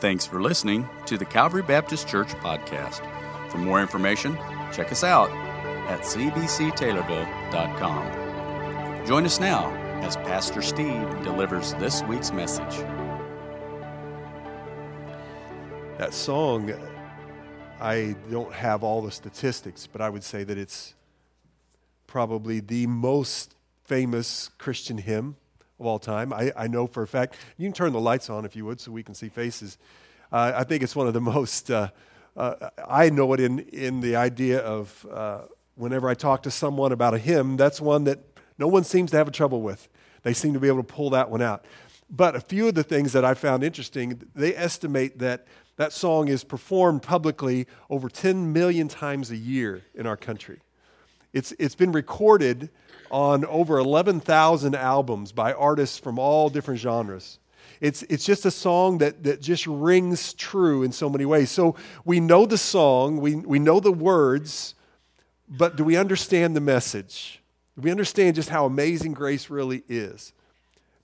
Thanks for listening to the Calvary Baptist Church podcast. For more information, check us out at cbctaylorville.com. Join us now as Pastor Steve delivers this week's message. That song, I don't have all the statistics, but I would say that it's probably the most famous Christian hymn of all time. I, I know for a fact. You can turn the lights on if you would so we can see faces. Uh, I think it's one of the most, uh, uh, I know it in, in the idea of uh, whenever I talk to someone about a hymn, that's one that no one seems to have a trouble with. They seem to be able to pull that one out. But a few of the things that I found interesting, they estimate that that song is performed publicly over 10 million times a year in our country. It's, it's been recorded on over 11,000 albums by artists from all different genres. It's, it's just a song that, that just rings true in so many ways. So we know the song, we, we know the words, but do we understand the message? Do we understand just how amazing grace really is?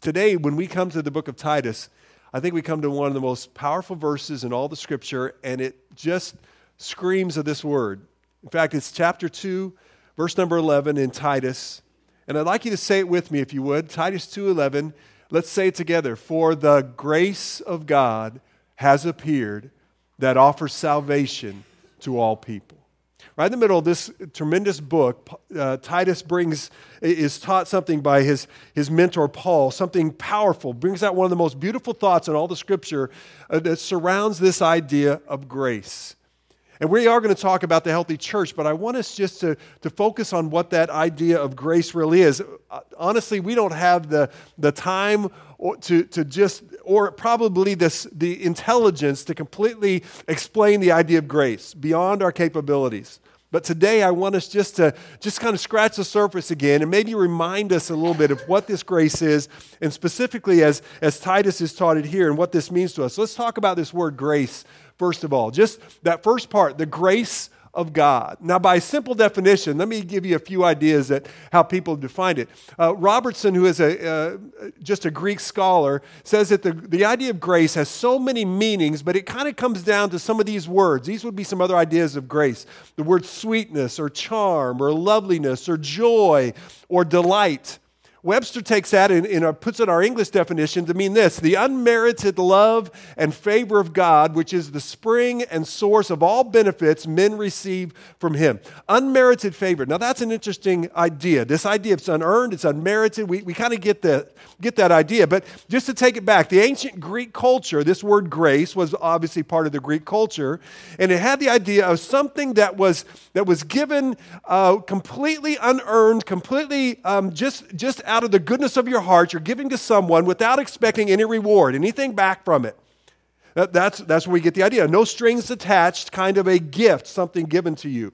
Today, when we come to the book of Titus, I think we come to one of the most powerful verses in all the scripture, and it just screams of this word. In fact, it's chapter 2, verse number 11 in Titus. And I'd like you to say it with me if you would. Titus 2:11. Let's say it together. For the grace of God has appeared that offers salvation to all people. Right in the middle of this tremendous book, uh, Titus brings is taught something by his, his mentor Paul, something powerful, brings out one of the most beautiful thoughts in all the scripture uh, that surrounds this idea of grace. And we are going to talk about the healthy church, but I want us just to, to focus on what that idea of grace really is. Uh, honestly, we don't have the, the time or to, to just, or probably this, the intelligence to completely explain the idea of grace beyond our capabilities. But today I want us just to just kind of scratch the surface again and maybe remind us a little bit of what this grace is, and specifically as, as Titus has taught it here and what this means to us. Let's talk about this word grace first of all. Just that first part, the grace of God. Now, by simple definition, let me give you a few ideas that how people define it. Uh, Robertson, who is a, uh, just a Greek scholar, says that the, the idea of grace has so many meanings, but it kind of comes down to some of these words. These would be some other ideas of grace the word sweetness, or charm, or loveliness, or joy, or delight. Webster takes that and, and, puts it in our English definition to mean this the unmerited love and favor of God, which is the spring and source of all benefits men receive from Him. Unmerited favor. Now, that's an interesting idea. This idea, it's unearned, it's unmerited. We, we kind of get that, get that idea. But just to take it back, the ancient Greek culture, this word grace was obviously part of the Greek culture, and it had the idea of something that was, that was given uh, completely unearned, completely um, just, just of the goodness of your heart, you're giving to someone without expecting any reward, anything back from it. That, that's, that's where we get the idea. No strings attached, kind of a gift, something given to you.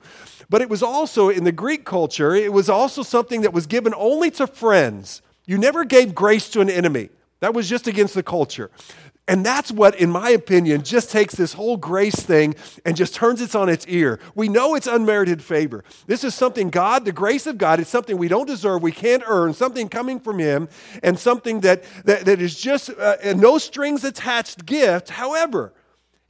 But it was also, in the Greek culture, it was also something that was given only to friends. You never gave grace to an enemy. That was just against the culture. And that's what, in my opinion, just takes this whole grace thing and just turns it on its ear. We know it's unmerited favor. This is something God, the grace of God, it's something we don't deserve, we can't earn, something coming from Him, and something that, that, that is just uh, a no strings attached gift. However,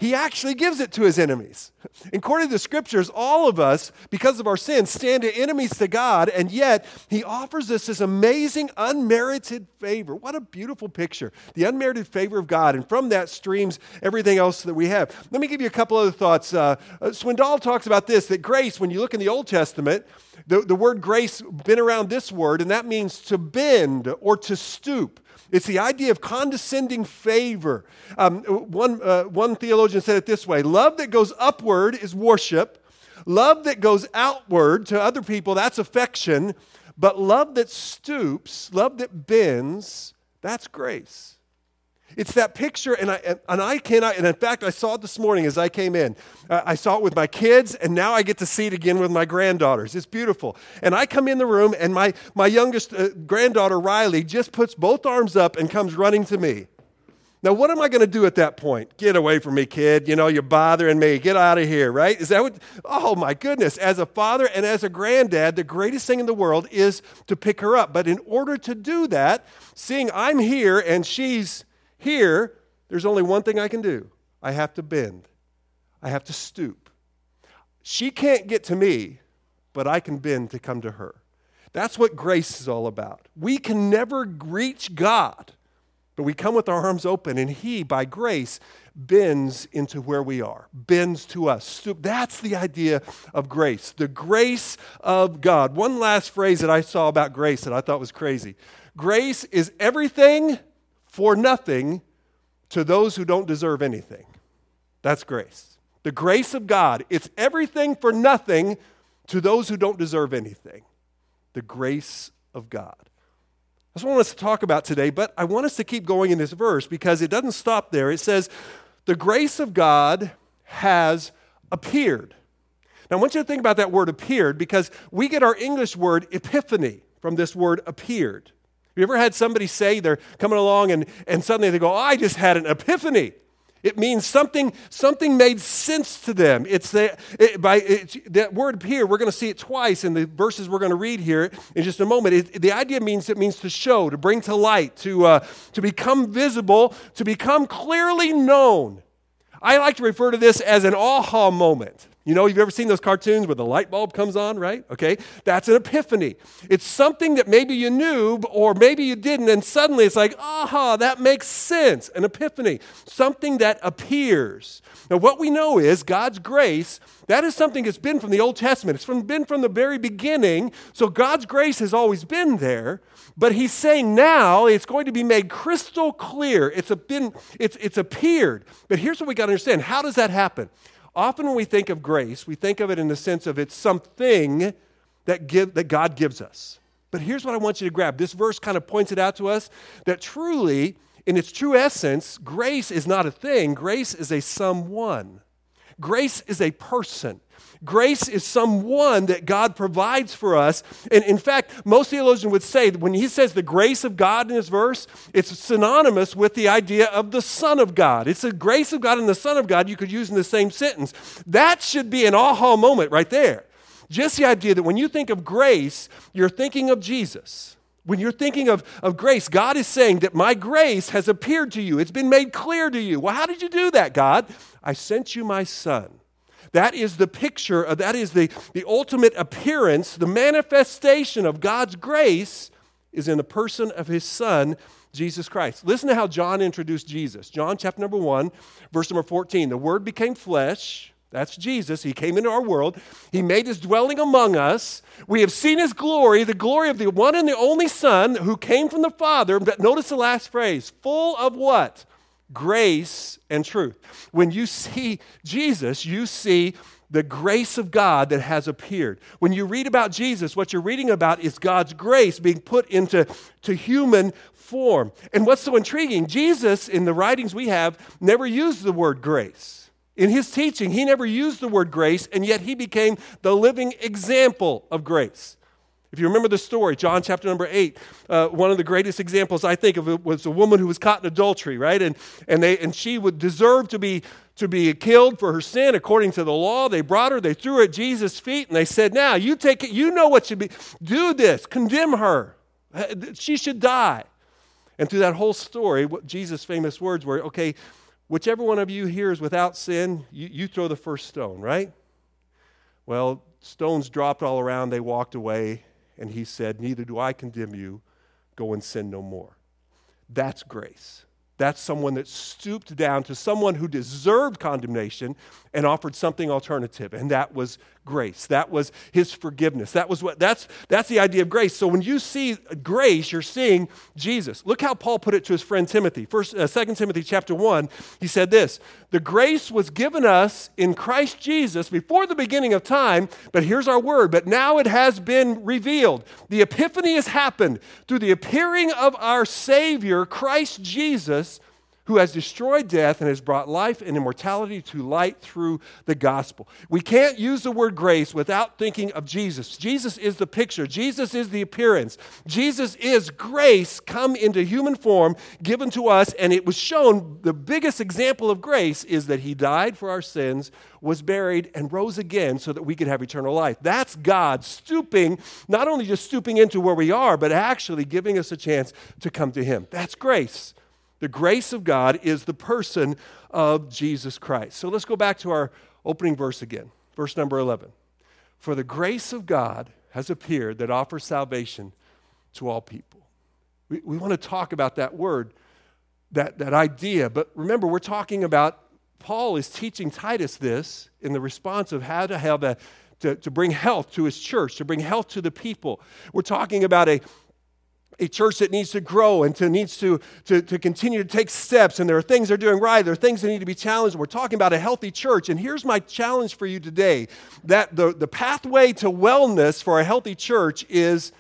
he actually gives it to his enemies. According to the scriptures, all of us, because of our sins, stand enemies to God, and yet he offers us this amazing unmerited favor. What a beautiful picture. The unmerited favor of God, and from that streams everything else that we have. Let me give you a couple other thoughts. Uh, uh, Swindoll talks about this that grace, when you look in the Old Testament, the, the word grace been around this word, and that means to bend or to stoop. It's the idea of condescending favor. Um, one, uh, one theologian said it this way love that goes upward is worship, love that goes outward to other people, that's affection, but love that stoops, love that bends, that's grace. It's that picture, and I, and I cannot, and in fact, I saw it this morning as I came in. I saw it with my kids, and now I get to see it again with my granddaughters. It's beautiful. And I come in the room, and my, my youngest uh, granddaughter, Riley, just puts both arms up and comes running to me. Now, what am I going to do at that point? Get away from me, kid. You know, you're bothering me. Get out of here, right? Is that what? Oh, my goodness. As a father and as a granddad, the greatest thing in the world is to pick her up. But in order to do that, seeing I'm here and she's here, there's only one thing I can do I have to bend, I have to stoop. She can't get to me, but I can bend to come to her. That's what grace is all about. We can never reach God, but we come with our arms open, and He, by grace, bends into where we are, bends to us. That's the idea of grace, the grace of God. One last phrase that I saw about grace that I thought was crazy grace is everything for nothing to those who don't deserve anything. That's grace. The grace of God, it's everything for nothing to those who don't deserve anything the grace of God. That's what I want us to talk about today, but I want us to keep going in this verse because it doesn't stop there. It says, The grace of God has appeared. Now, I want you to think about that word appeared because we get our English word epiphany from this word appeared. Have you ever had somebody say they're coming along and, and suddenly they go, oh, I just had an epiphany? It means something, something made sense to them. It's the, it, by it, that word here, we're going to see it twice in the verses we're going to read here in just a moment. It, the idea means it means to show, to bring to light, to, uh, to become visible, to become clearly known. I like to refer to this as an aha moment. You know, you've ever seen those cartoons where the light bulb comes on, right? Okay, that's an epiphany. It's something that maybe you knew or maybe you didn't, and suddenly it's like, aha, that makes sense. An epiphany, something that appears. Now, what we know is God's grace, that is something that's been from the Old Testament. It's from, been from the very beginning. So God's grace has always been there. But he's saying now it's going to be made crystal clear. It's, been, it's, it's appeared. But here's what we got to understand how does that happen? Often when we think of grace, we think of it in the sense of it's something that, give, that God gives us. But here's what I want you to grab. This verse kind of points it out to us that truly, in its true essence, grace is not a thing, grace is a someone. Grace is a person. Grace is someone that God provides for us. And in fact, most theologians would say that when he says the grace of God in this verse, it's synonymous with the idea of the Son of God. It's the grace of God and the Son of God you could use in the same sentence. That should be an aha moment right there. Just the idea that when you think of grace, you're thinking of Jesus. When you're thinking of, of grace, God is saying that my grace has appeared to you. It's been made clear to you. Well, how did you do that, God? I sent you my son. That is the picture, of, that is the, the ultimate appearance, the manifestation of God's grace is in the person of his son, Jesus Christ. Listen to how John introduced Jesus. John chapter number 1, verse number 14. The word became flesh. That's Jesus. He came into our world. He made his dwelling among us. We have seen his glory, the glory of the one and the only Son who came from the Father. But notice the last phrase full of what? grace and truth. When you see Jesus, you see the grace of God that has appeared. When you read about Jesus, what you're reading about is God's grace being put into to human form. And what's so intriguing, Jesus, in the writings we have, never used the word grace. In his teaching, he never used the word grace, and yet he became the living example of grace. If you remember the story, John chapter number eight, uh, one of the greatest examples I think of it was a woman who was caught in adultery, right? And, and, they, and she would deserve to be, to be killed for her sin according to the law. They brought her, they threw her at Jesus' feet, and they said, Now, you take it, you know what should be, do this, condemn her. She should die. And through that whole story, what Jesus' famous words were, okay, whichever one of you here is without sin, you, you throw the first stone, right? Well, stones dropped all around, they walked away and he said, Neither do I condemn you. Go and sin no more. That's grace. That's someone that stooped down to someone who deserved condemnation and offered something alternative. And that was grace. That was his forgiveness. That was what that's that's the idea of grace. So when you see grace, you're seeing Jesus. Look how Paul put it to his friend Timothy. First uh, 2 Timothy chapter 1, he said this, "The grace was given us in Christ Jesus before the beginning of time, but here's our word, but now it has been revealed. The epiphany has happened through the appearing of our savior Christ Jesus." Who has destroyed death and has brought life and immortality to light through the gospel. We can't use the word grace without thinking of Jesus. Jesus is the picture, Jesus is the appearance. Jesus is grace come into human form given to us, and it was shown the biggest example of grace is that he died for our sins, was buried, and rose again so that we could have eternal life. That's God stooping, not only just stooping into where we are, but actually giving us a chance to come to him. That's grace. The grace of God is the person of Jesus Christ. So let's go back to our opening verse again, verse number 11. For the grace of God has appeared that offers salvation to all people. We, we want to talk about that word, that, that idea, but remember, we're talking about Paul is teaching Titus this in the response of how to have a to, to bring health to his church, to bring health to the people. We're talking about a, a church that needs to grow and to, needs to, to, to continue to take steps, and there are things they're doing right, there are things that need to be challenged. We're talking about a healthy church, and here's my challenge for you today that the, the pathway to wellness for a healthy church is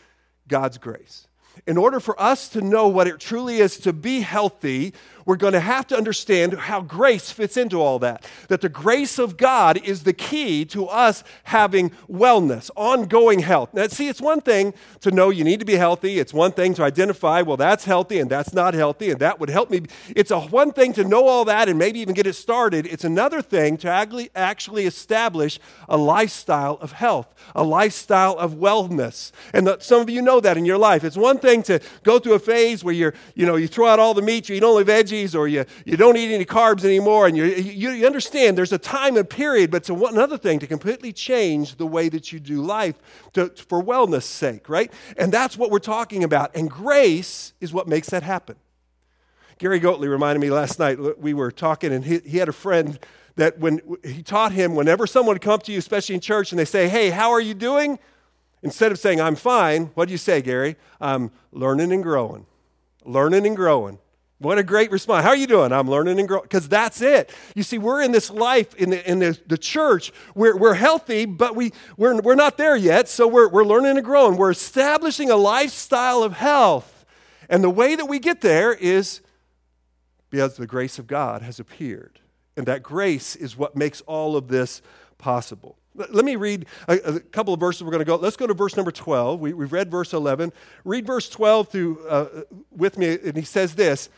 God's grace. In order for us to know what it truly is to be healthy, we're going to have to understand how grace fits into all that. That the grace of God is the key to us having wellness, ongoing health. Now, see, it's one thing to know you need to be healthy. It's one thing to identify, well, that's healthy and that's not healthy, and that would help me. It's a one thing to know all that and maybe even get it started. It's another thing to actually establish a lifestyle of health, a lifestyle of wellness. And the, some of you know that in your life. It's one thing to go through a phase where you're, you know, you throw out all the meat, you eat only veggies or you, you don't eat any carbs anymore. And you, you, you understand there's a time and period, but it's another thing to completely change the way that you do life to, for wellness sake, right? And that's what we're talking about. And grace is what makes that happen. Gary Goatley reminded me last night, we were talking, and he, he had a friend that when he taught him, whenever someone would come to you, especially in church, and they say, Hey, how are you doing? Instead of saying, I'm fine, what do you say, Gary? I'm learning and growing. Learning and growing. What a great response. How are you doing? I'm learning and growing. Because that's it. You see, we're in this life, in the, in the, the church, we're, we're healthy, but we, we're, we're not there yet. So we're, we're learning and growing. We're establishing a lifestyle of health. And the way that we get there is because the grace of God has appeared. And that grace is what makes all of this possible. Let me read a, a, couple of verses. We're going to go. Let's go to verse number 12. We, have read verse 11. Read verse 12 through, uh, with me, and he says this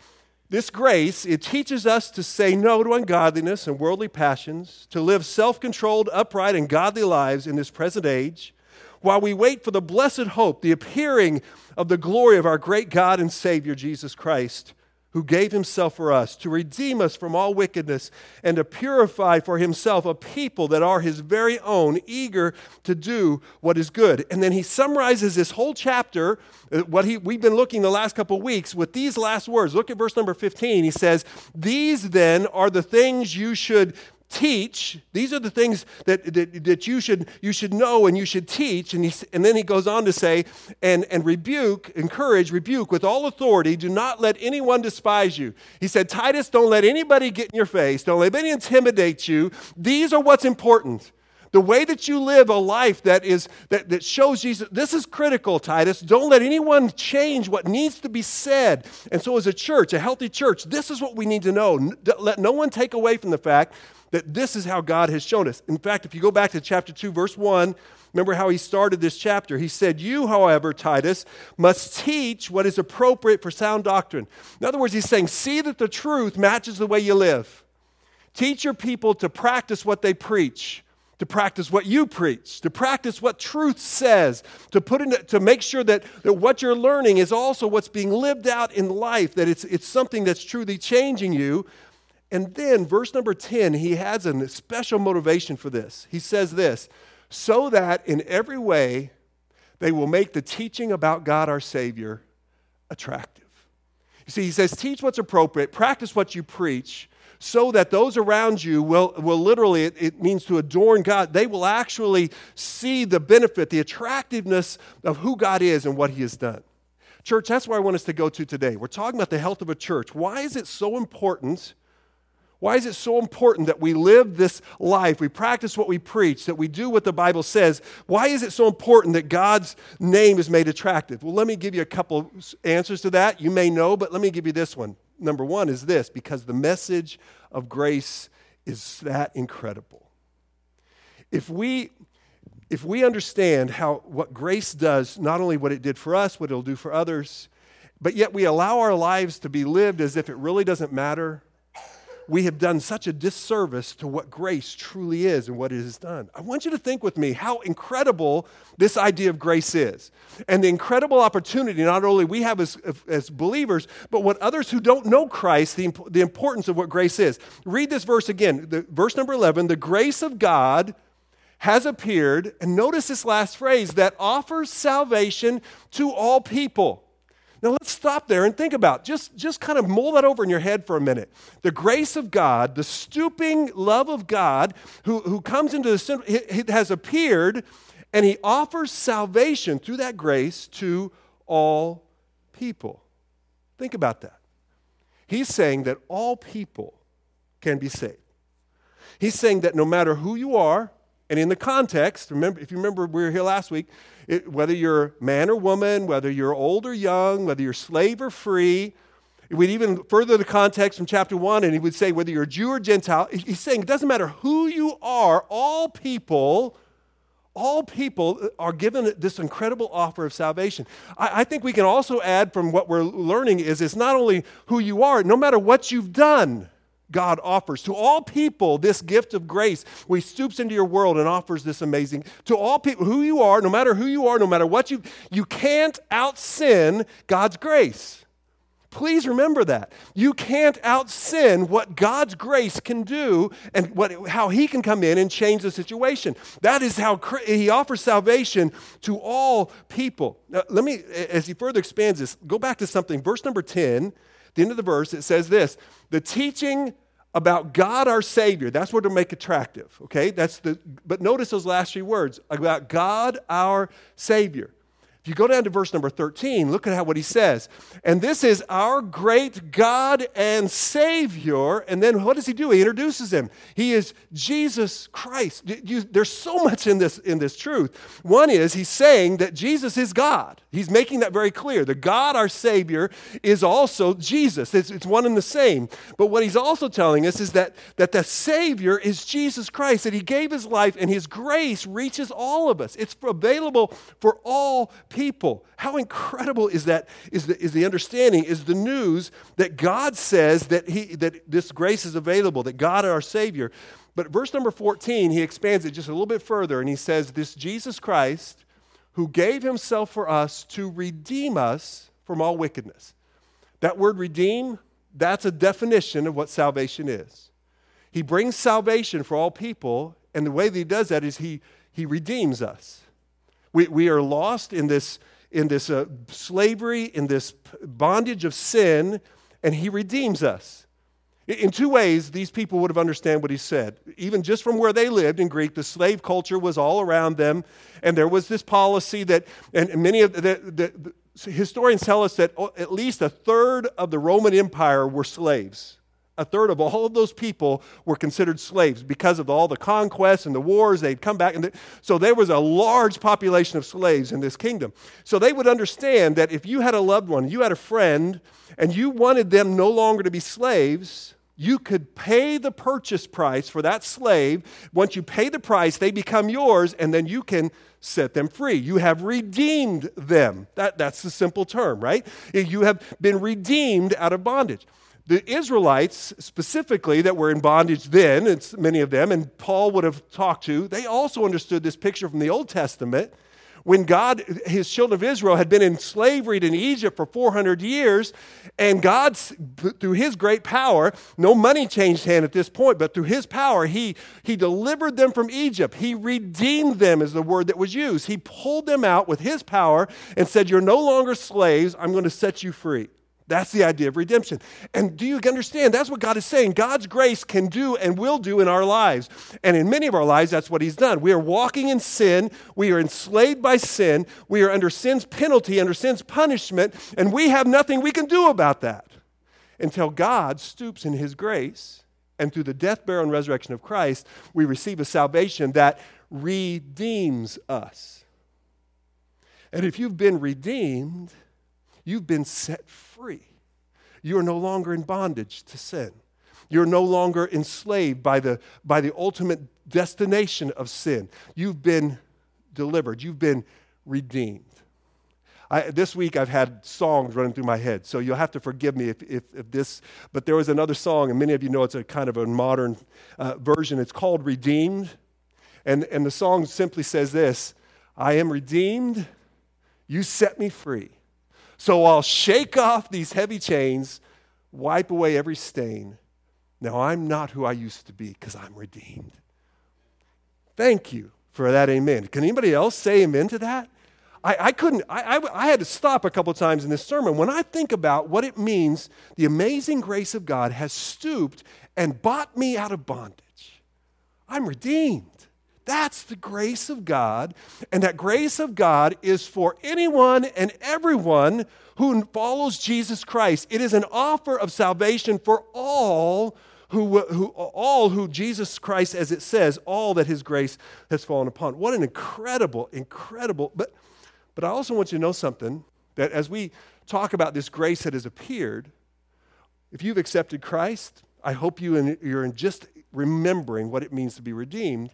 this grace, it teaches us to say no to ungodliness and worldly passions, to live self controlled, upright, and godly lives in this present age, while we wait for the blessed hope, the appearing of the glory of our great God and Savior, Jesus Christ who gave himself for us to redeem us from all wickedness and to purify for himself a people that are his very own, eager to do what is good. And then he summarizes this whole chapter, uh, what he, we've been looking the last couple of weeks, with these last words. Look at verse number 15. He says, These then are the things you should teach these are the things that, that, that you, should, you should know and you should teach. And, he, and then he goes on to say and, and rebuke encourage rebuke with all authority. Do not let anyone despise you. He said titus don't let anybody get in your face. Don't let anybody intimidate you. These are what's important. The way that you live a life that is that, that shows jesus this is critical titus. Don't let anyone change what needs to be said. And so as a church a healthy church this is what we need to know. Let no one take away from the fact that this is how God has shown us. In fact, if you go back to chapter 2, verse 1, remember how he started this chapter. He said, You, however, Titus, must teach what is appropriate for sound doctrine. In other words, he's saying, See that the truth matches the way you live. Teach your people to practice what they preach to practice what you preach, to practice what truth says, to put in, to make sure that, that what you're learning is also what's being lived out in life, that it's, it's something that's truly changing you, and then, verse number 10, he has a special motivation for this. He says this so that in every way they will make the teaching about God our Savior attractive. You see, he says, teach what's appropriate, practice what you preach, so that those around you will, will literally, it, it, means to adorn God, they will actually see the benefit, the attractiveness of who God is and what He has done. Church, that's where I want us to go to today. We're talking about the health of a church. Why is it so important why is it so important that we live this life, we practice what we preach, that we do what the Bible says? Why is it so important that God's name is made attractive? Well, let me give you a couple answers to that. You may know, but let me give you this one. Number one is this because the message of grace is that incredible. If we if we understand how what grace does, not only what it did for us, what it'll do for others, but yet we allow our lives to be lived as if it really doesn't matter, we have done such a disservice to what grace truly is and what it has done. I want you to think with me how incredible this idea of grace is and the incredible opportunity not only we have as, as believers, but what others who don't know Christ, the, the importance of what grace is. Read this verse again, the, verse number 11 the grace of God has appeared, and notice this last phrase that offers salvation to all people. Now let's stop there and think about just just kind of mull that over in your head for a minute. The grace of God, the stooping love of God who, who comes into the it has appeared and he offers salvation through that grace to all people. Think about that. He's saying that all people can be saved. He's saying that no matter who you are, and in the context, remember, if you remember, we were here last week, it, whether you're man or woman, whether you're old or young, whether you're slave or free, would even further the context from chapter one, and he would say, whether you're Jew or Gentile, he's saying it doesn't matter who you are, all people, all people are given this incredible offer of salvation. I, I think we can also add from what we're learning is it's not only who you are, no matter what you've done. God offers to all people this gift of grace. He stoops into your world and offers this amazing to all people who you are, no matter who you are, no matter what you you can't out sin God's grace. Please remember that. You can't out sin what God's grace can do and what, how He can come in and change the situation. That is how He offers salvation to all people. Now, let me, as He further expands this, go back to something. Verse number 10, the end of the verse, it says this The teaching about God our Savior. That's what to make attractive, okay? That's the but notice those last three words about God our Savior. If you go down to verse number 13, look at how what he says. And this is our great God and Savior. And then what does he do? He introduces him. He is Jesus Christ. You, there's so much in this, in this truth. One is he's saying that Jesus is God. He's making that very clear. The God, our Savior, is also Jesus. It's, it's one and the same. But what he's also telling us is that, that the Savior is Jesus Christ, that he gave his life and his grace reaches all of us. It's available for all people. How incredible is that? Is the, is the understanding, is the news that God says that, he, that this grace is available, that God, our Savior. But verse number 14, he expands it just a little bit further and he says, This Jesus Christ who gave himself for us to redeem us from all wickedness. That word redeem, that's a definition of what salvation is. He brings salvation for all people, and the way that he does that is he, he redeems us. We, we are lost in this, in this uh, slavery, in this bondage of sin, and He redeems us. In two ways, these people would have understood what he said. Even just from where they lived in Greek, the slave culture was all around them, and there was this policy that, and many of the, the, the historians tell us that at least a third of the Roman Empire were slaves a third of all of those people were considered slaves because of all the conquests and the wars. They'd come back. And the, so there was a large population of slaves in this kingdom. So they would understand that if you had a loved one, you had a friend, and you wanted them no longer to be slaves, you could pay the purchase price for that slave. Once you pay the price, they become yours, and then you can set them free. You have redeemed them. That, that's the simple term, right? You have been redeemed out of bondage. The Israelites, specifically, that were in bondage then, it's many of them, and Paul would have talked to, they also understood this picture from the Old Testament. When God, his children of Israel, had been in slavery in Egypt for 400 years, and God, through his great power, no money changed hand at this point, but through his power, he, he delivered them from Egypt. He redeemed them, is the word that was used. He pulled them out with his power and said, You're no longer slaves, I'm going to set you free. That's the idea of redemption. And do you understand? That's what God is saying. God's grace can do and will do in our lives. And in many of our lives, that's what He's done. We are walking in sin. We are enslaved by sin. We are under sin's penalty, under sin's punishment, and we have nothing we can do about that until God stoops in His grace. And through the death, burial, and resurrection of Christ, we receive a salvation that redeems us. And if you've been redeemed, You've been set free. You are no longer in bondage to sin. You're no longer enslaved by the, by the ultimate destination of sin. You've been delivered, you've been redeemed. I, this week I've had songs running through my head, so you'll have to forgive me if, if, if this. But there was another song, and many of you know it's a kind of a modern uh, version. It's called Redeemed. And, and the song simply says this I am redeemed, you set me free. So I'll shake off these heavy chains, wipe away every stain. Now I'm not who I used to be because I'm redeemed. Thank you for that amen. Can anybody else say amen to that? I, I couldn't, I, I, I, had to stop a couple times in this sermon. When I think about what it means, the amazing grace of God has stooped and bought me out of bondage. I'm redeemed. That's the grace of God. And that grace of God is for anyone and everyone who follows Jesus Christ. It is an offer of salvation for all who, who all who Jesus Christ, as it says, all that his grace has fallen upon. What an incredible, incredible. But, but I also want you to know something that as we talk about this grace that has appeared, if you've accepted Christ, I hope you and you're in just remembering what it means to be redeemed.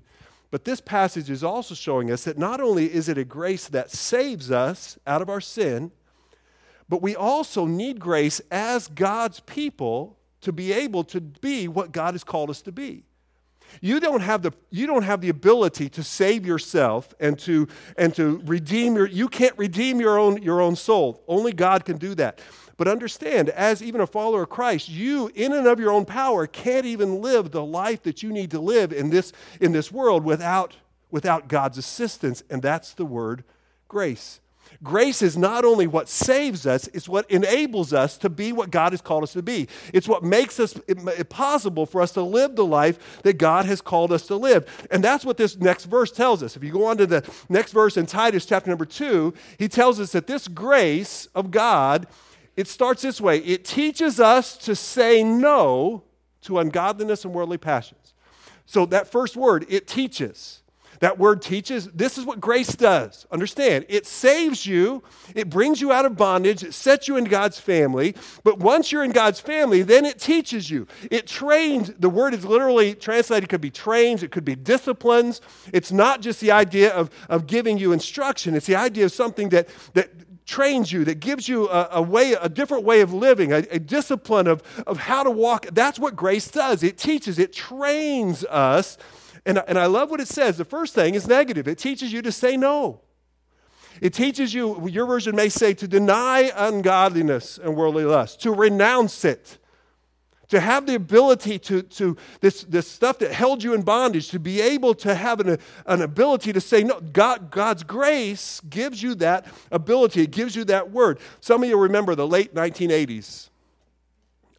But this passage is also showing us that not only is it a grace that saves us out of our sin, but we also need grace as God's people to be able to be what God has called us to be. You don't have the, you don't have the ability to save yourself and to, and to redeem your, you can't redeem your own, your own soul. Only God can do that. But understand, as even a follower of Christ, you, in and of your own power, can't even live the life that you need to live in this, in this world without, without God's assistance. And that's the word grace. Grace is not only what saves us, it's what enables us to be what God has called us to be. It's what makes us it possible for us to live the life that God has called us to live. And that's what this next verse tells us. If you go on to the next verse in Titus chapter number 2, he tells us that this grace of God, it starts this way. It teaches us to say no to ungodliness and worldly passions. So that first word, it teaches. That word teaches. This is what grace does. Understand, it saves you, it brings you out of bondage, it sets you in God's family. But once you're in God's family, then it teaches you. It trains. The word is literally translated, it could be trains, it could be disciplines. It's not just the idea of, of giving you instruction, it's the idea of something that, that trains you, that gives you a, a, way, a different way of living, a, a discipline of, of how to walk. That's what grace does. It teaches, it trains us and, and I love what it says. The first thing is negative it teaches you to say no. It teaches you, your version may say, to deny ungodliness and worldly lust, to renounce it, to have the ability to, to this, this stuff that held you in bondage, to be able to have an, an ability to say no. God, God's grace gives you that ability, it gives you that word. Some of you remember the late 1980s.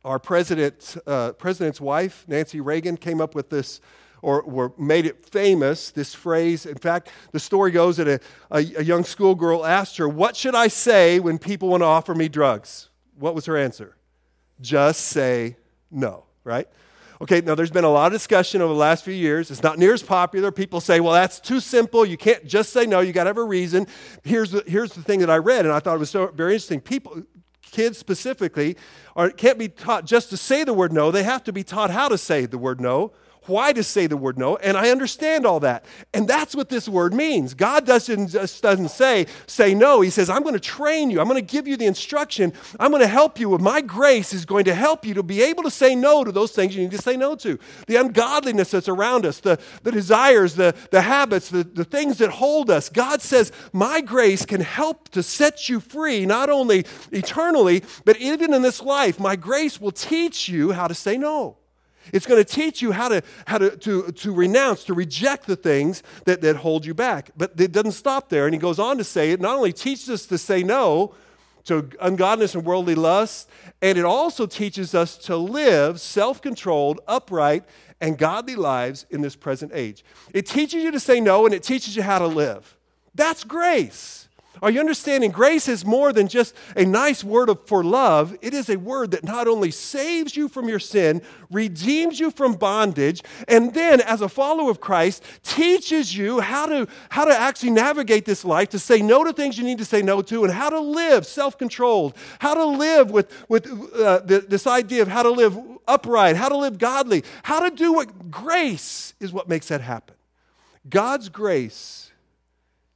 Our president, uh, president's wife, Nancy Reagan, came up with this or, or made it famous, this phrase. In fact, the story goes that a, a, a young schoolgirl asked her, What should I say when people want to offer me drugs? What was her answer? Just say no, right? Okay, now there's been a lot of discussion over the last few years. It's not near as popular. People say, well, that's too simple. You can't just say no. You got to have a reason. Here's the, here's the thing that I read, and I thought it was so very interesting. People, kids specifically, are, can't be taught just to say the word no. They have to be taught how to say the word no why to say the word no, and I understand all that. And that's what this word means. God doesn't just doesn't say, say no. He says, I'm going to train you. I'm going to give you the instruction. I'm going to help you. My grace is going to help you to be able to say no to those things you need to say no to. The ungodliness that's around us, the, the desires, the, the habits, the, the things that hold us. God says, my grace can help to set you free, not only eternally, but even in this life. My grace will teach you how to say no. It's going to teach you how to, how to, to, to renounce, to reject the things that, that hold you back. But it doesn't stop there. And he goes on to say it not only teaches us to say no to ungodliness and worldly lust, and it also teaches us to live self controlled, upright, and godly lives in this present age. It teaches you to say no and it teaches you how to live. That's grace. Are you understanding? Grace is more than just a nice word of, for love. It is a word that not only saves you from your sin, redeems you from bondage, and then, as a follower of Christ, teaches you how to, how to actually navigate this life, to say no to things you need to say no to, and how to live self controlled, how to live with, with uh, the, this idea of how to live upright, how to live godly, how to do what grace is what makes that happen. God's grace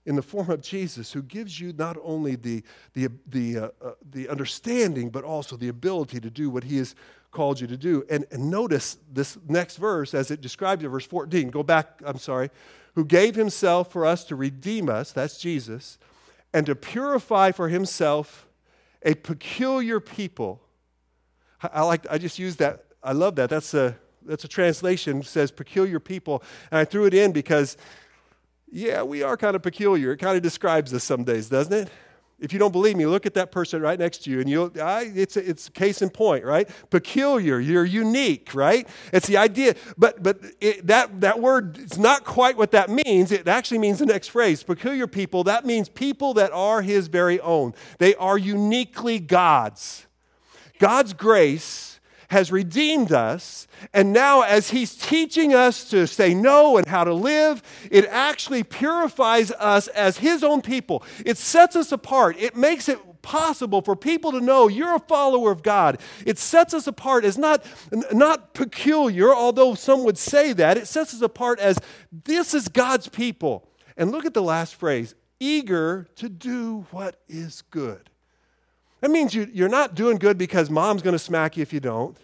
in the form of Jesus, who gives you not only the, the, the, uh, uh, the understanding, but also the ability to do what he has called you to do. And, and notice this next verse as it describes it, verse 14. Go back, I'm sorry. Who gave himself for us to redeem us, that's Jesus, and to purify for himself a peculiar people. I, I like, I just use that. I love that. That's a, that's a translation says peculiar people. And I threw it in because yeah, we are kind of peculiar. It kind of describes us some days, doesn't it? If you don't believe me, look at that person right next to you, and you'll, I, it's, a, it's case in point, right? Peculiar, you're unique, right? It's the idea, but, but it, that, that word is not quite what that means. It actually means the next phrase. Peculiar people, that means people that are his very own. They are uniquely God's. God's grace has redeemed us. And now, as He's teaching us to say no and how to live, it actually purifies us as His own people. It sets us apart. It makes it possible for people to know you're a follower of God. It sets us apart as not, not peculiar, although some would say that. It sets us apart as this is God's people. And look at the last phrase eager to do what is good. That means you, you're not doing good because mom's going to smack you if you don't.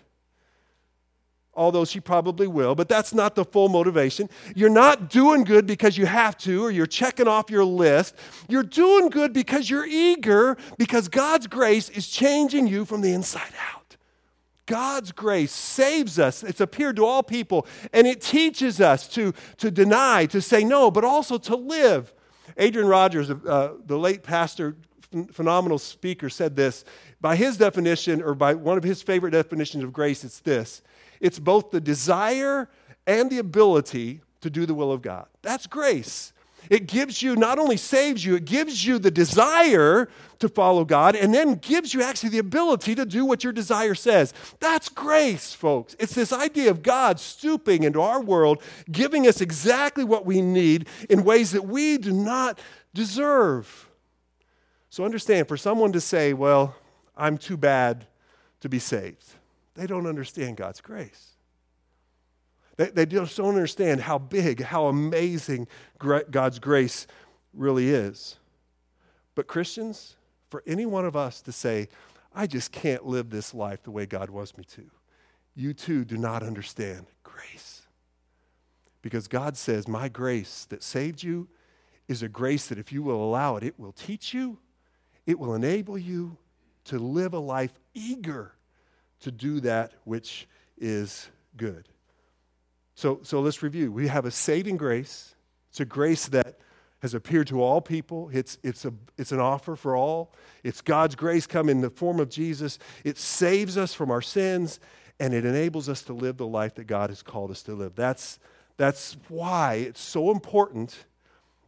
Although she probably will, but that's not the full motivation. You're not doing good because you have to or you're checking off your list. You're doing good because you're eager, because God's grace is changing you from the inside out. God's grace saves us. It's appeared to all people, and it teaches us to, to deny, to say no, but also to live. Adrian Rogers, uh, the late pastor, phenomenal speaker, said this. By his definition, or by one of his favorite definitions of grace, it's this it's both the desire and the ability to do the will of God. That's grace. It gives you, not only saves you, it gives you the desire to follow God and then gives you actually the ability to do what your desire says. That's grace, folks. It's this idea of God stooping into our world, giving us exactly what we need in ways that we do not deserve. So understand, for someone to say, well, I'm too bad to be saved, they don't understand God's grace. They, they just don't understand how big, how amazing God's grace really is. But Christians, for any one of us to say, I just can't live this life the way God wants me to, you too do not understand grace. Because God says, My grace that saved you is a grace that if you will allow it, it will teach you it will enable you to live a life eager to do that which is good. So, so let's review. We have a saving grace. It's a grace that has appeared to all people. It's, it's, a, it's an offer for all. It's God's grace come in the form of Jesus. It saves us from our sins, and it enables us to live the life that God has called us to live. That's, that's why it's so important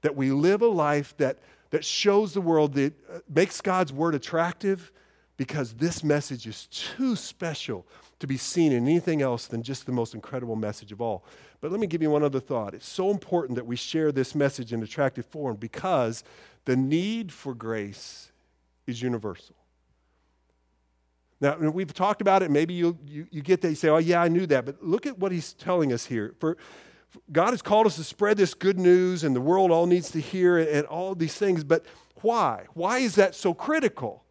that we live a life that that shows the world, that uh, makes God's word attractive, because this message is too special to be seen in anything else than just the most incredible message of all. But let me give you one other thought. It's so important that we share this message in attractive form because the need for grace is universal. Now, we've talked about it. Maybe you, you, you get that. You say, oh, yeah, I knew that. But look at what he's telling us here. For, God has called us to spread this good news, and the world all needs to hear it, and all these things. But why? Why is that so critical?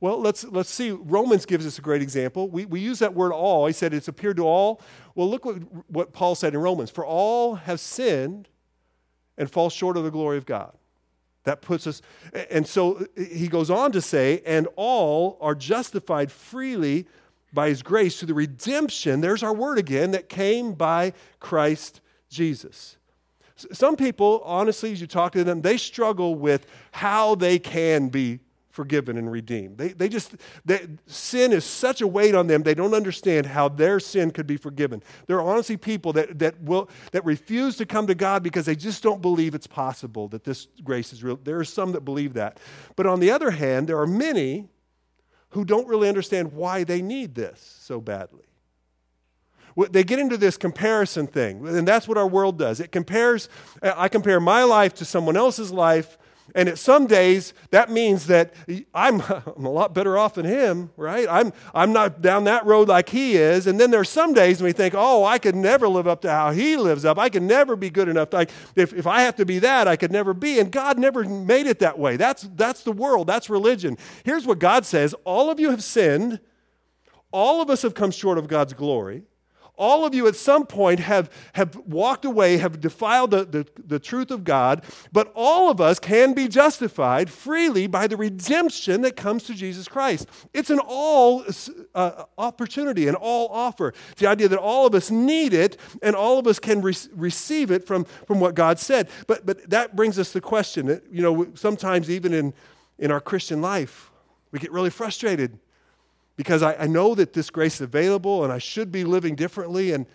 Well, let's, let's see. Romans gives us a great example. We, we use that word all. He said it's appeared to all. Well, look what, what Paul said in Romans For all have sinned and fall short of the glory of God. That puts us, and so he goes on to say, and all are justified freely by his grace through the redemption, there's our word again, that came by Christ Jesus. Some people, honestly, as you talk to them, they struggle with how they can be forgiven and redeemed. They, they just, they, sin is such a weight on them, they don't understand how their sin could be forgiven. There are honestly people that, that, will, that refuse to come to God because they just don't believe it's possible that this grace is real. There are some that believe that. But on the other hand, there are many who don't really understand why they need this so badly they get into this comparison thing, and that's what our world does. It compares, I compare my life to someone else's life, And at some days, that means that I'm, I'm a lot better off than him, right? I'm, I'm not down that road like he is. And then there's some days when we think, oh, I could never live up to how he lives up. I could never be good enough. Like, if, if I have to be that, I could never be. And God never made it that way. That's, that's the world, that's religion. Here's what God says All of you have sinned, all of us have come short of God's glory all of you at some point have, have walked away, have defiled the, the, the, truth of God, but all of us can be justified freely by the redemption that comes to Jesus Christ. It's an all uh, opportunity, an all offer. It's the idea that all of us need it and all of us can re- receive it from, from what God said. But, but that brings us to the question that, you know, sometimes even in, in our Christian life, we get really frustrated because I, I, know that this grace is available and I should be living differently. And,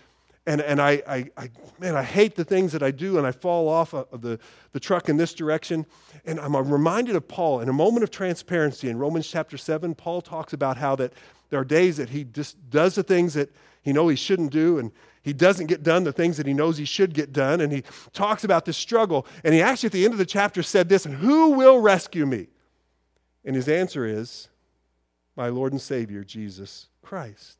and, and I, I, I, man, I hate the things that I do and I fall off of the, the truck in this direction. And I'm reminded of Paul in a moment of transparency in Romans chapter 7. Paul talks about how that there are days that he just does the things that he knows he shouldn't do and he doesn't get done the things that he knows he should get done. And he talks about this struggle. And he actually, at the end of the chapter, said this, and who will rescue me? And his answer is, my Lord and Savior, Jesus Christ.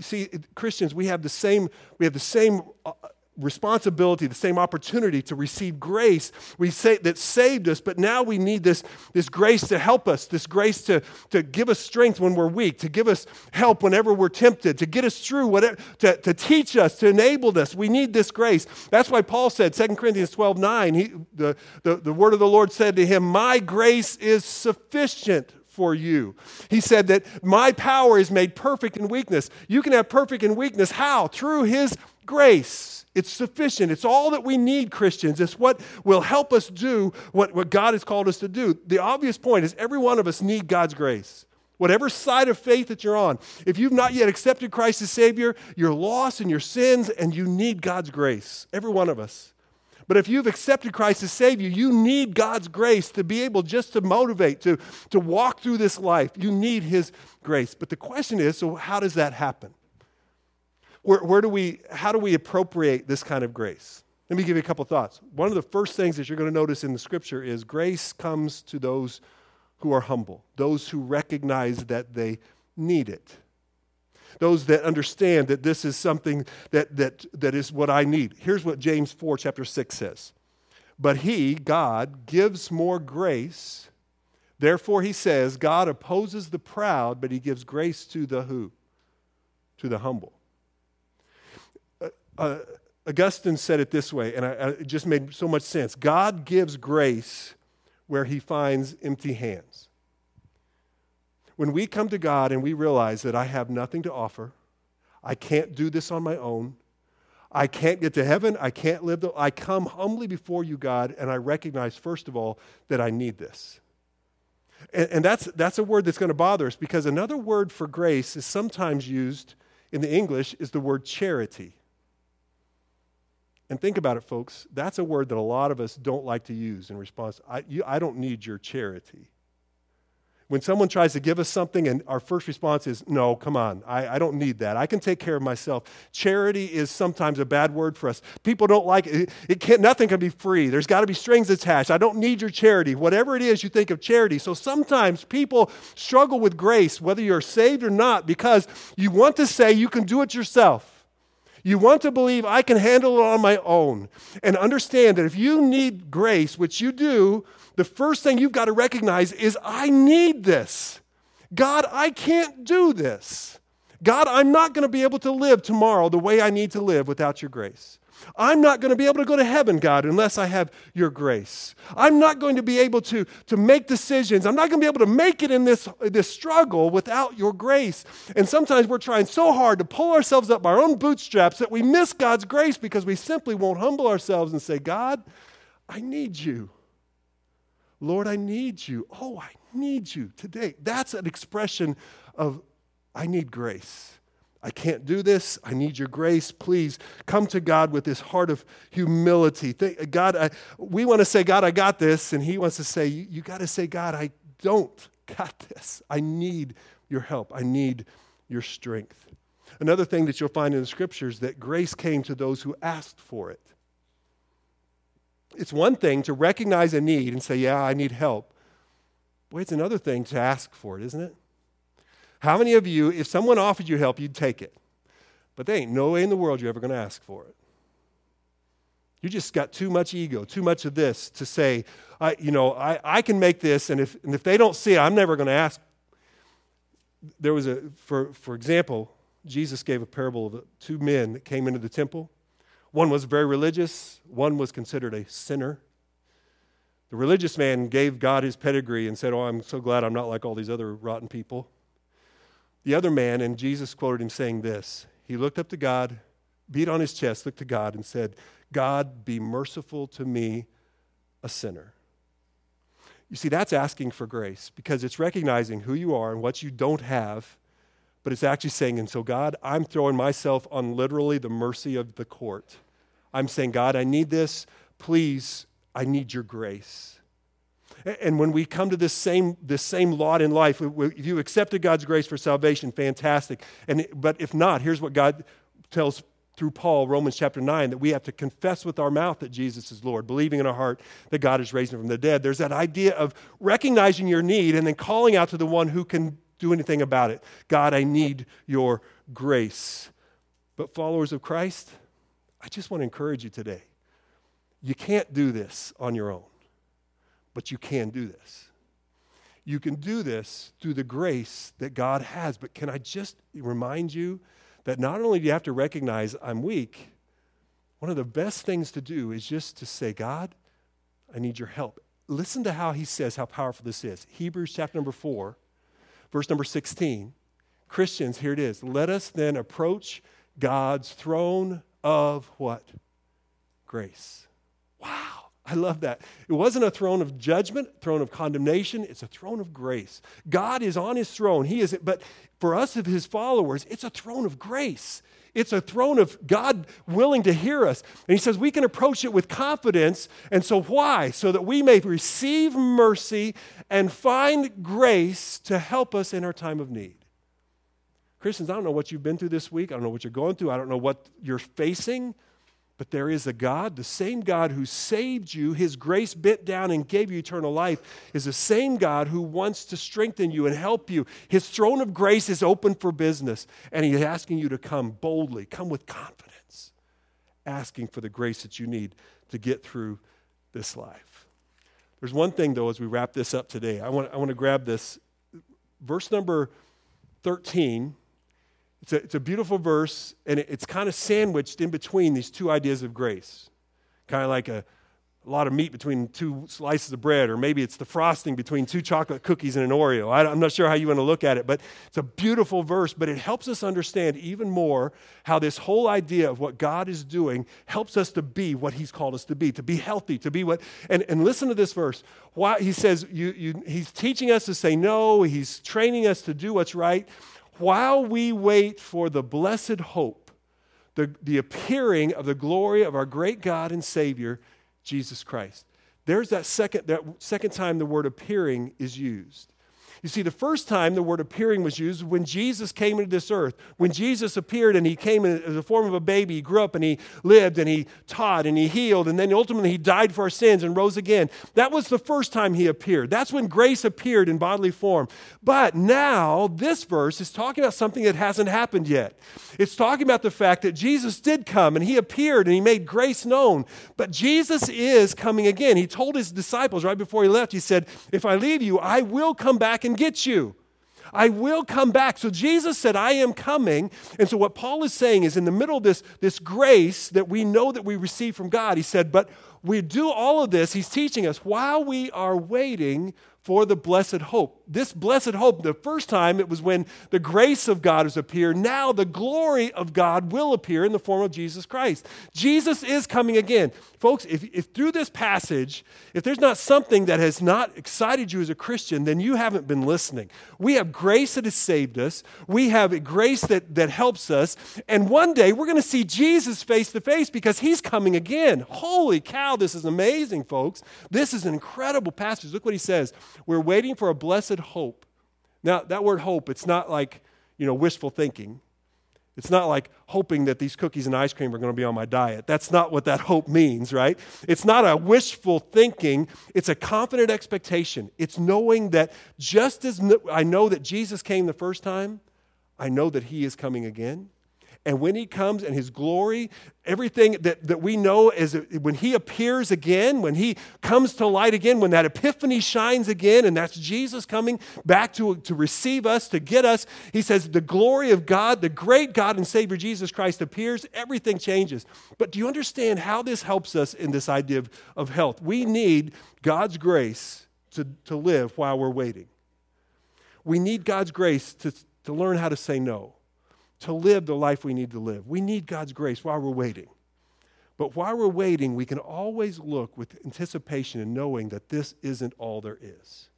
See, Christians, we have the same, we have the same uh, responsibility, the same opportunity to receive grace we say that saved us, but now we need this, this grace to help us, this grace to, to give us strength when we're weak, to give us help whenever we're tempted, to get us through whatever, to, to teach us, to enable us. We need this grace. That's why Paul said, 2 Corinthians 12, 9, he, the, the, the word of the Lord said to him, My grace is sufficient for you. He said that my power is made perfect in weakness. You can have perfect in weakness. How? Through His grace. It's sufficient. It's all that we need, Christians. It's what will help us do what, what God has called us to do. The obvious point is every one of us need God's grace. Whatever side of faith that you're on, if you've not yet accepted Christ as Savior, you're lost in your sins and you need God's grace. Every one of us. But if you've accepted Christ as Savior, you need God's grace to be able just to motivate, to, to walk through this life. You need His grace. But the question is so, how does that happen? Where, where do we, how do we appropriate this kind of grace? Let me give you a couple thoughts. One of the first things that you're going to notice in the scripture is grace comes to those who are humble, those who recognize that they need it those that understand that this is something that, that, that is what I need. Here's what James 4, chapter 6 says. But he, God, gives more grace. Therefore, he says, God opposes the proud, but he gives grace to the who? To the humble. Uh, uh, Augustine said it this way, and I, I, it just made so much sense. God gives grace where he finds empty hands. When we come to God and we realize that I have nothing to offer, I can't do this on my own, I can't get to heaven, I can't live, the, I come humbly before you, God, and I recognize, first of all, that I need this. And, and that's, that's a word that's going to bother us because another word for grace is sometimes used in the English is the word charity. And think about it, folks. That's a word that a lot of us don't like to use in response. I, you, I don't need your charity. When someone tries to give us something and our first response is, no, come on, I, I, don't need that. I can take care of myself. Charity is sometimes a bad word for us. People don't like it. it can't, nothing can be free. There's got to be strings attached. I don't need your charity. Whatever it is you think of charity. So sometimes people struggle with grace, whether you're saved or not, because you want to say you can do it yourself. You want to believe I can handle it on my own. And understand that if you need grace, which you do, the first thing you've got to recognize is I need this. God, I can't do this. God, I'm not going to be able to live tomorrow the way I need to live without your grace. I'm not going to be able to go to heaven, God, unless I have your grace. I'm not going to be able to, to make decisions. I'm not going to be able to make it in this, this struggle without your grace. And sometimes we're trying so hard to pull ourselves up by our own bootstraps that we miss God's grace because we simply won't humble ourselves and say, God, I need you. Lord, I need you. Oh, I need you today. That's an expression of, I need grace. I can't do this. I need your grace. Please come to God with this heart of humility. Thank, God, I, we want to say, God, I got this. And He wants to say, You, you got to say, God, I don't got this. I need your help. I need your strength. Another thing that you'll find in the scriptures that grace came to those who asked for it. It's one thing to recognize a need and say, Yeah, I need help. Boy, it's another thing to ask for it, isn't it? How many of you, if someone offered you help, you'd take it? But there ain't no way in the world you're ever going to ask for it. You just got too much ego, too much of this to say, I, you know, I, I can make this, and if, and if they don't see it, I'm never going to ask. There was a, for, for example, Jesus gave a parable of two men that came into the temple. One was very religious, one was considered a sinner. The religious man gave God his pedigree and said, Oh, I'm so glad I'm not like all these other rotten people. The other man, and Jesus quoted him saying this he looked up to God, beat on his chest, looked to God, and said, God, be merciful to me, a sinner. You see, that's asking for grace because it's recognizing who you are and what you don't have, but it's actually saying, and so, God, I'm throwing myself on literally the mercy of the court. I'm saying, God, I need this. Please, I need your grace. And when we come to this same, this same lot in life, if you accepted God's grace for salvation, fantastic. And, but if not, here's what God tells through Paul, Romans chapter 9, that we have to confess with our mouth that Jesus is Lord, believing in our heart that God is raising from the dead. There's that idea of recognizing your need and then calling out to the one who can do anything about it. God, I need your grace. But followers of Christ, I just want to encourage you today. You can't do this on your own, but you can do this. You can do this through the grace that God has. But can I just remind you that not only do you have to recognize I'm weak, one of the best things to do is just to say, God, I need your help. Listen to how he says how powerful this is. Hebrews chapter number 4, verse number 16. Christians, here it is. Let us then approach God's throne of what? Grace. Wow. I love that. It wasn't a throne of judgment, throne of condemnation, it's a throne of grace. God is on his throne. He is but for us of his followers, it's a throne of grace. It's a throne of God willing to hear us. And he says we can approach it with confidence. And so why? So that we may receive mercy and find grace to help us in our time of need. Christians, I don't know what you've been through this week. I don't know what you're going through. I don't know what you're facing. But there is a God, the same God who saved you, his grace bent down and gave you eternal life, is the same God who wants to strengthen you and help you. His throne of grace is open for business, and he's asking you to come boldly, come with confidence, asking for the grace that you need to get through this life. There's one thing, though, as we wrap this up today. I want, I want to grab this. Verse number 13 it's a, it's a beautiful verse, and it, it's kind of sandwiched in between these two ideas of grace. Kind of like a, a lot of meat between two slices of bread, or maybe it's the frosting between two chocolate cookies and an Oreo. I, am not sure how you want to look at it, but it's a beautiful verse, but it helps us understand even more how this whole idea of what God is doing helps us to be what He's called us to be, to be healthy, to be what. And, and listen to this verse. Why, he says, you, you, He's teaching us to say no, He's training us to do what's right while we wait for the blessed hope, the, the appearing of the glory of our great God and Savior, Jesus Christ. There's that second, that second time the word appearing is used. You see, the first time the word appearing was used when Jesus came into this earth. When Jesus appeared and he came in the form of a baby, he grew up and he lived and he taught and he healed, and then ultimately he died for our sins and rose again. That was the first time he appeared. That's when grace appeared in bodily form. But now, this verse is talking about something that hasn't happened yet. It's talking about the fact that Jesus did come and he appeared and he made grace known. But Jesus is coming again. He told his disciples right before he left, he said, If I leave you, I will come back and get you. I will come back. So Jesus said, I am coming. And so what Paul is saying is in the middle of this, this grace that we know that we receive from God, he said, but we do all of this, he's teaching us while we are waiting for the blessed hope. This blessed hope, the first time it was when the grace of God has appeared. Now the glory of God will appear in the form of Jesus Christ. Jesus is coming again. Folks, if, if through this passage, if there's not something that has not excited you as a Christian, then you haven't been listening. We have grace that has saved us, we have grace that, that helps us, and one day we're going to see Jesus face to face because he's coming again. Holy cow, this is amazing, folks. This is an incredible passage. Look what he says. We're waiting for a blessed hope. Now, that word hope, it's not like, you know, wishful thinking. It's not like hoping that these cookies and ice cream are going to be on my diet. That's not what that hope means, right? It's not a wishful thinking, it's a confident expectation. It's knowing that just as I know that Jesus came the first time, I know that he is coming again. And when he comes and his glory, everything that, that we know is when he appears again, when he comes to light again, when that epiphany shines again, and that's Jesus coming back to, to receive us, to get us, he says, the glory of God, the great God and Savior Jesus Christ appears, everything changes. But do you understand how this helps us in this idea of, of health? We need God's grace to, to live while we're waiting. We need God's grace to, to learn how to say no to live the life we need to live. We need God's grace while we're waiting. But while we're waiting, we can always look with anticipation and knowing that this isn't all there is.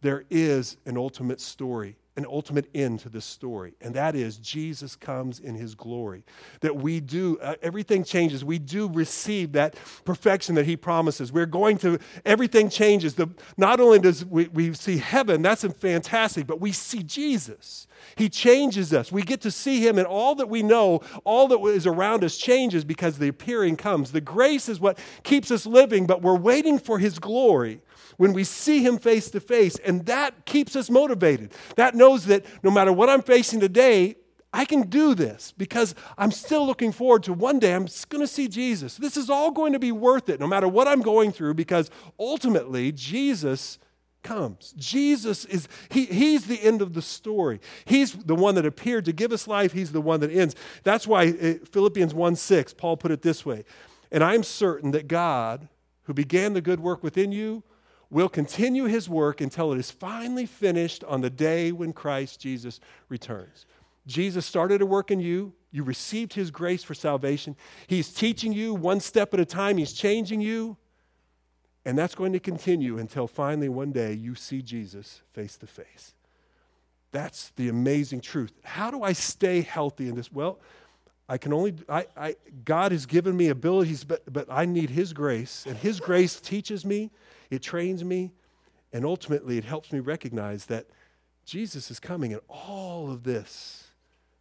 There is an ultimate story an ultimate end to this story, and that is Jesus comes in his glory. That we do, uh, everything changes. We do receive that perfection that he promises. We're going to, everything changes. The, not only does we, we see heaven, that's fantastic, but we see Jesus. He changes us. We get to see him, and all that we know, all that is around us changes because the appearing comes. The grace is what keeps us living, but we're waiting for his glory when we see him face to face, and that keeps us motivated. That knows that no matter what I'm facing today, I can do this because I'm still looking forward to one day I'm going to see Jesus. This is all going to be worth it no matter what I'm going through because ultimately Jesus comes. Jesus is, he, he's the end of the story. He's the one that appeared to give us life. He's the one that ends. That's why uh, Philippians 1 6, Paul put it this way And I'm certain that God, who began the good work within you, will continue his work until it is finally finished on the day when Christ Jesus returns. Jesus started a work in you. You received his grace for salvation. He's teaching you one step at a time, he's changing you. And that's going to continue until finally one day you see Jesus face to face. That's the amazing truth. How do I stay healthy in this? Well, I can only, I, I, God has given me abilities, but, but I need His grace. And His grace teaches me it trains me, and ultimately it helps me recognize that Jesus is coming, and all of this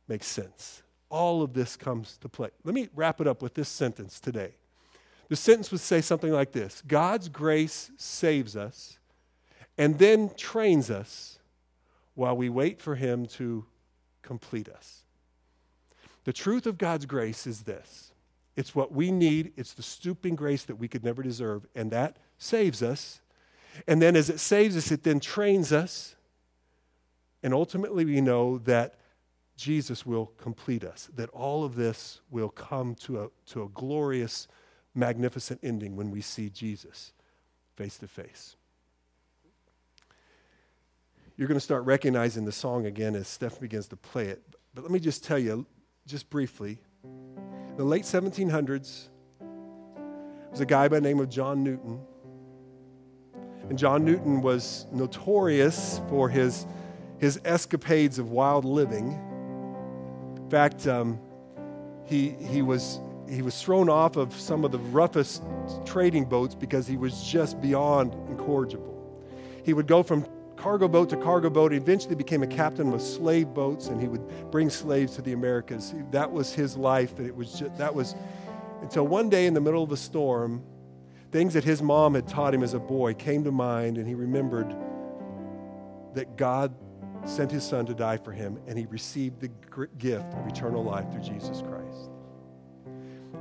makes sense. All of this comes to play. Let me wrap it up with this sentence today. The sentence would say something like this God's grace saves us and then trains us while we wait for Him to complete us. The truth of God's grace is this it's what we need, it's the stooping grace that we could never deserve, and that saves us. And then as it saves us, it then trains us. And ultimately, we know that Jesus will complete us, that all of this will come to a, to a glorious, magnificent ending when we see Jesus face to face. You're going to start recognizing the song again as Steph begins to play it. But let me just tell you, just briefly, in the late 1700s, there was a guy by the name of John Newton and John Newton was notorious for his, his escapades of wild living. In fact, um, he, he, was, he was thrown off of some of the roughest trading boats because he was just beyond incorrigible. He would go from cargo boat to cargo boat. He eventually became a captain of slave boats, and he would bring slaves to the Americas. That was his life, and it was just, that was until one day in the middle of a storm, Things that his mom had taught him as a boy came to mind, and he remembered that God sent his son to die for him, and he received the gift of eternal life through Jesus Christ.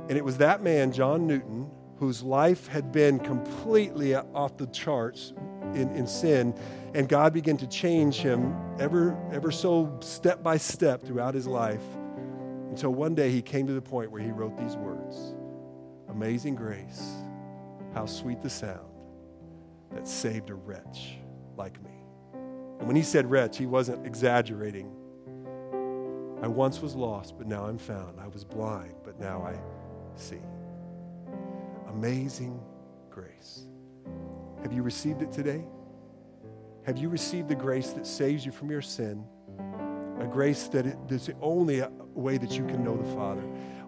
And it was that man, John Newton, whose life had been completely off the charts in, in sin, and God began to change him ever, ever so step by step throughout his life until one day he came to the point where he wrote these words Amazing grace how sweet the sound that saved a wretch like me. And when he said wretch, he wasn't exaggerating. I once was lost, but now I'm found. I was blind, but now I see. Amazing grace. Have you received it today? Have you received the grace that saves you from your sin? A grace that that is the only way that you can know the Father.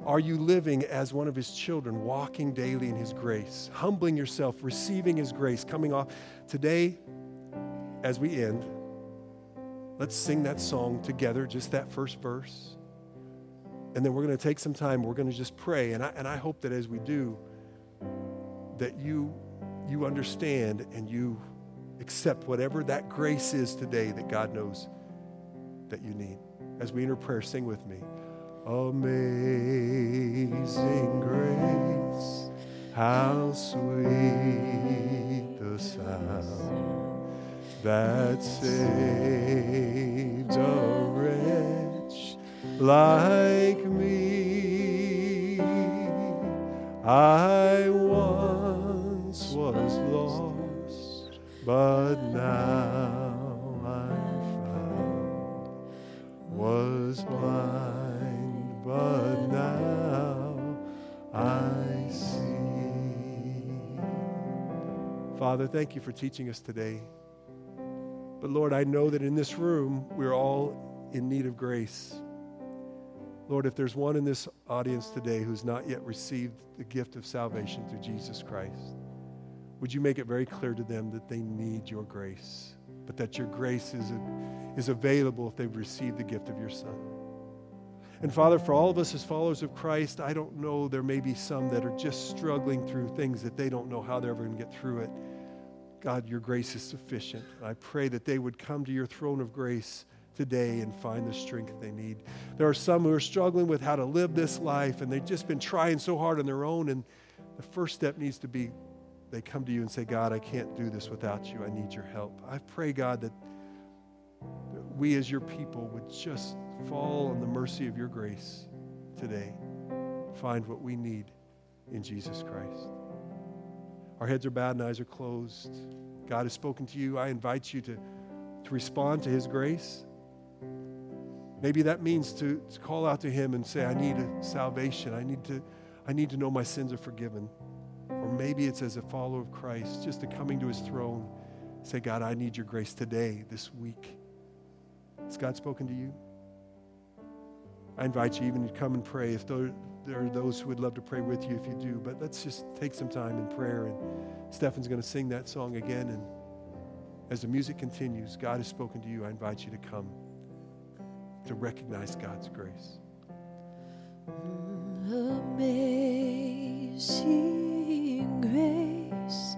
Are you living as one of his children, walking daily in his grace, humbling yourself, receiving his grace, coming off? Today, as we end, let's sing that song together, just that first verse. And then we're going to take some time. We're going to just pray. And I, and I hope that as we do, that you, you understand and you accept whatever that grace is today that God knows that you need. As we enter prayer, sing with me. Amazing grace, how sweet the sound that saved a wretch like me. I but now I'm found. Was blind, but now I see. Father, thank you for teaching us today. But Lord, I know that in this room, we're all in need of grace. Lord, if there's one in this audience today who's not yet received the gift of salvation through Jesus Christ, would you make it very clear to them that they need your grace, but that your grace is, is available if they've received the gift of your Son? And Father, for all of us as followers of Christ, I don't know, there may be some that are just struggling through things that they don't know how they're ever going to get through it. God, your grace is sufficient. I pray that they would come to your throne of grace today and find the strength they need. There are some who are struggling with how to live this life, and they've just been trying so hard on their own. And the first step needs to be they come to you and say, God, I can't do this without you. I need your help. I pray, God, that we as your people would just fall on the mercy of your grace today, find what we need in Jesus Christ. Our heads are bowed and eyes are closed. God has spoken to you. I invite you to, to respond to his grace. Maybe that means to, to call out to him and say, I need a salvation. I need, to, I need to know my sins are forgiven maybe it's as a follower of Christ, just to coming to his throne, say, God, I need your grace today, this week. Has God spoken to you? I invite you even to come and pray if there, are those who would love to pray with you if you do. But let's just take some time in prayer. And Stefan's going to sing that song again. And as the music continues, God has spoken to you. I invite you to come to recognize God's grace. Amazing grace.